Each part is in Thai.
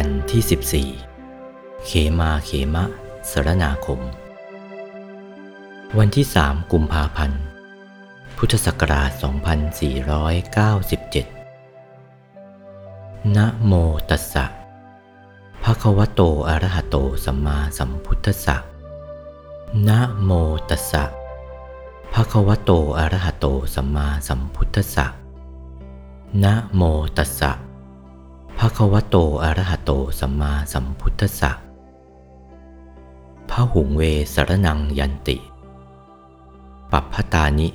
กันที่ 14 เขมาเขมะสรนาคม วันที่ 3 กุมภาพันธ์ พุทธศักราช 2497 นะโมตัสสะภะคะวะโตอะระหะโตสัมมาสัมพุทธัสสะนะโมตัสสะภะคะวะโตอะระหะโตสัมมาสัมพุทธัสสะนะโมตัสสะ ภะควโตอรหโตสัมมาสัมพุทธสสะพระหุงเวสรนังยันติ ปัปพตานิ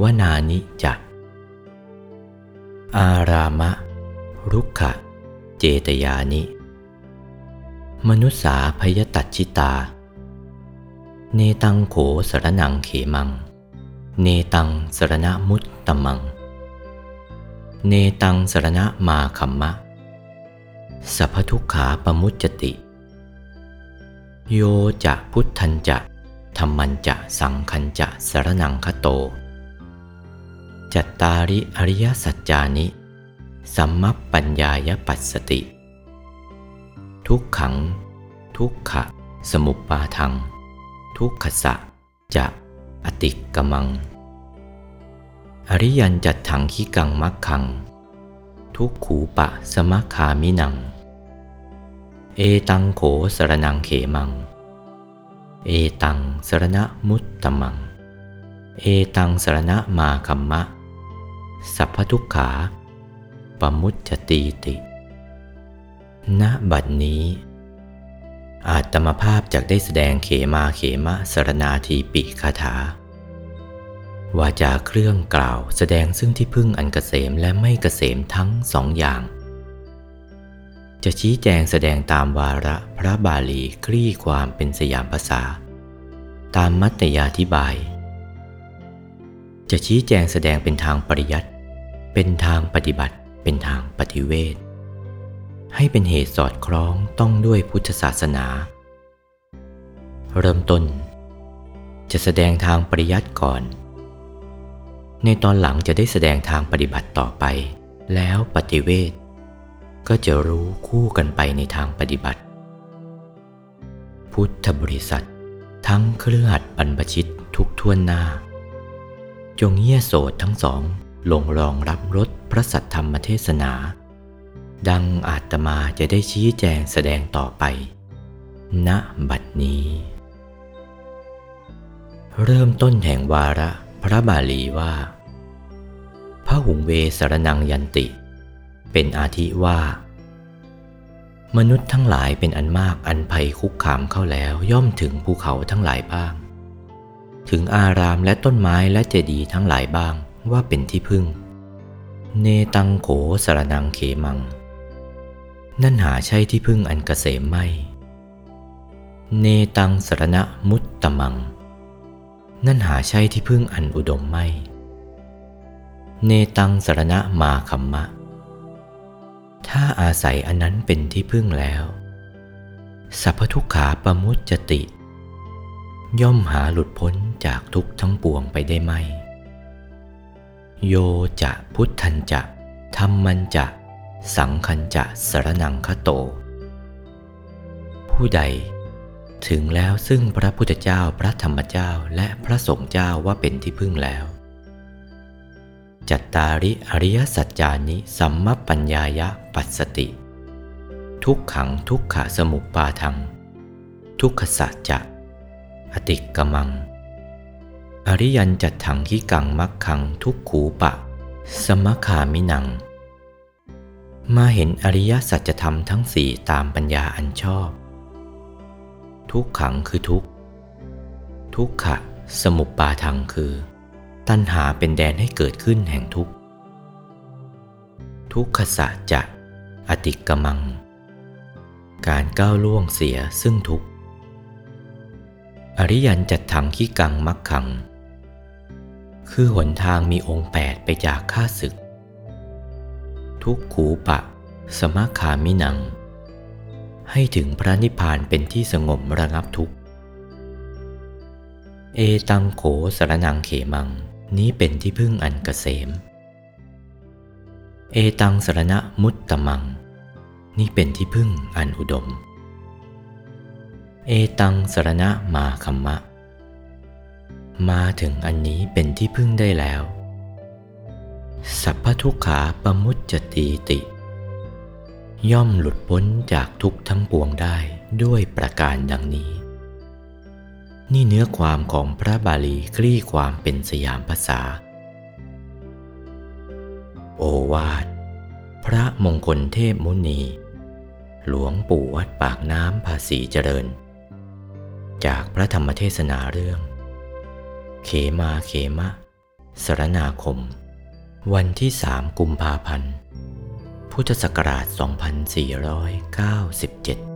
วนานิจัอารามะ รุกขะ เจตยานิ มนุษสาพยตัชิตา เนตังโขสรนังเขมัง เนตังสรณมุตตมัง เนตังสรณมาคัมมะ สัพทุกขาปมุจจติ โยจะพุทธันจะธรรมันจะสังคันจะสรนังคโต จัตตาริอริยสัจจานิสัมมปัญญายปัสสติ ทุกขัง ทุกขะ สมุปปาทัง ทุกขสะจะอติกมัง อริยันจัดถังขีกังมักขัง ทุกขูปะสมคามินัง เอตังโขสรนังเขมัง เอตังสรณมุตตมัง เอตังสรณมาคัมมะ สัพพทุกขาปมุจจตีติ ณ บัดนี้ อาตมภาพจากได้แสดงเขมาเขมะสรนาทีปิคาถาวาจาเครื่องกล่าวแสดงซึ่งที่พึ่งอันเกษมและไม่เกษมทั้งสองอย่าง จะชี้แจงแสดงตามวาระพระบาลีคลี่ความเป็นสยามภาษา ตามมัตยาธิบาย จะชี้แจงแสดงเป็นทางปริยัติ เป็นทางปฏิบัติ เป็นทางปฏิเวทให้เป็นเหตุสอดคล้องต้องด้วยพุทธศาสนา เริ่มต้น จะแสดงทางปริยัติก่อน ในตอนหลังจะได้แสดงทางปฏิบัติต่อไป แล้วปฏิเวท ก็จะรู้คู่กันไปในทางปฏิบัติ พุทธบริษัท ทั้งเครือขัดบรรพชิตทุกท่วนหน้า จงเยี่ยโสดทั้งสองลงรองรับรสพระสัทธรรมเทศนา ดังอาตมาจะได้ชี้แจงแสดงต่อไป ณบัดนี้ เริ่มต้นแห่งวาระพระบาลีว่าพระหุงเวสรนังยันติ เป็นอาทิว่า มนุษย์ทั้งหลายเป็นอันมากอันภัยคุกคามเข้าแล้วย่อมถึงภูเขาทั้งหลายบ้าง ถึงอารามและต้นไม้และเจดีย์ทั้งหลายบ้างว่าเป็นที่พึ่ง เนตังโขสรนังเขมัง นั่นหาใช่ที่พึ่งอันเกษมไม่ เนตังสรณะมุตตมัง นั่นหาใช่ที่พึ่งอันอุดมไม่ เนตังสรณะมาคัมมะ ถ้าอาศัยอันนั้นเป็นที่พึ่งแล้วสัพพทุกขาประมุจจติ ย่อมหาหลุดพ้นจากทุกทั้งปวงไปได้ไหมโยจะพุทธันจะธรรมันจะ สังคันจะสรนังคโต ผู้ใดถึงแล้วซึ่งพระพุทธเจ้าพระธรรมเจ้าและพระสงฆ์เจ้าว่าเป็นที่พึ่งแล้ว จัตตาริอริยสัจจานิสัมมปัญญายะปัสสติ ทุกขังทุกขะสมุปปาทัง ทุกขสัจจะอติกมัง อริยันจัดถังขีกังมักขังทุกขูปะ สมคามินัง มาเห็นอริยสัจธรรมทั้งสี่ตามปัญญาอันชอบ ทุกขังคือทุก ทุกขะสมุปปาทังคือ ตัณหาเป็นแดนให้เกิดขึ้นแห่งทุกข์ ทุกขสะจะ อติกมัง การก้าวล่วงเสียซึ่งทุกข์ อริยันจัดถังขี้กังมักขัง คือหนทางมีองค์แปดไปจากข้าศึก ทุกขูปะ สมคามินัง ให้ถึงพระนิพพานเป็นที่สงบระงับทุกข์เอตังโขสรนังเขมัง นี้เป็นที่พึ่งอันกเกษม เอตังสรณะมุตตมัง นี่เป็นที่พึ่งอันอุดม เอตังสรณะมาคัมมะ มาถึงอันนี้เป็นที่พึ่งได้แล้ว สัพพทุกขาปมุจจตีติ ย่อมหลุดพ้นจากทุกข์ทั้งปวงได้ด้วยประการดังนี้ นี่เนื้อความของพระบาลีคลี่ความเป็นสยามภาษา โอวาท พระมงคลเทพมุนี หลวงปู่วัดปากน้ำภาษีเจริญ จากพระธรรมเทศนาเรื่อง เขมาเขมะ สรนาคม วันที่สามกุมภาพันธ์ พุทธศักราช 2497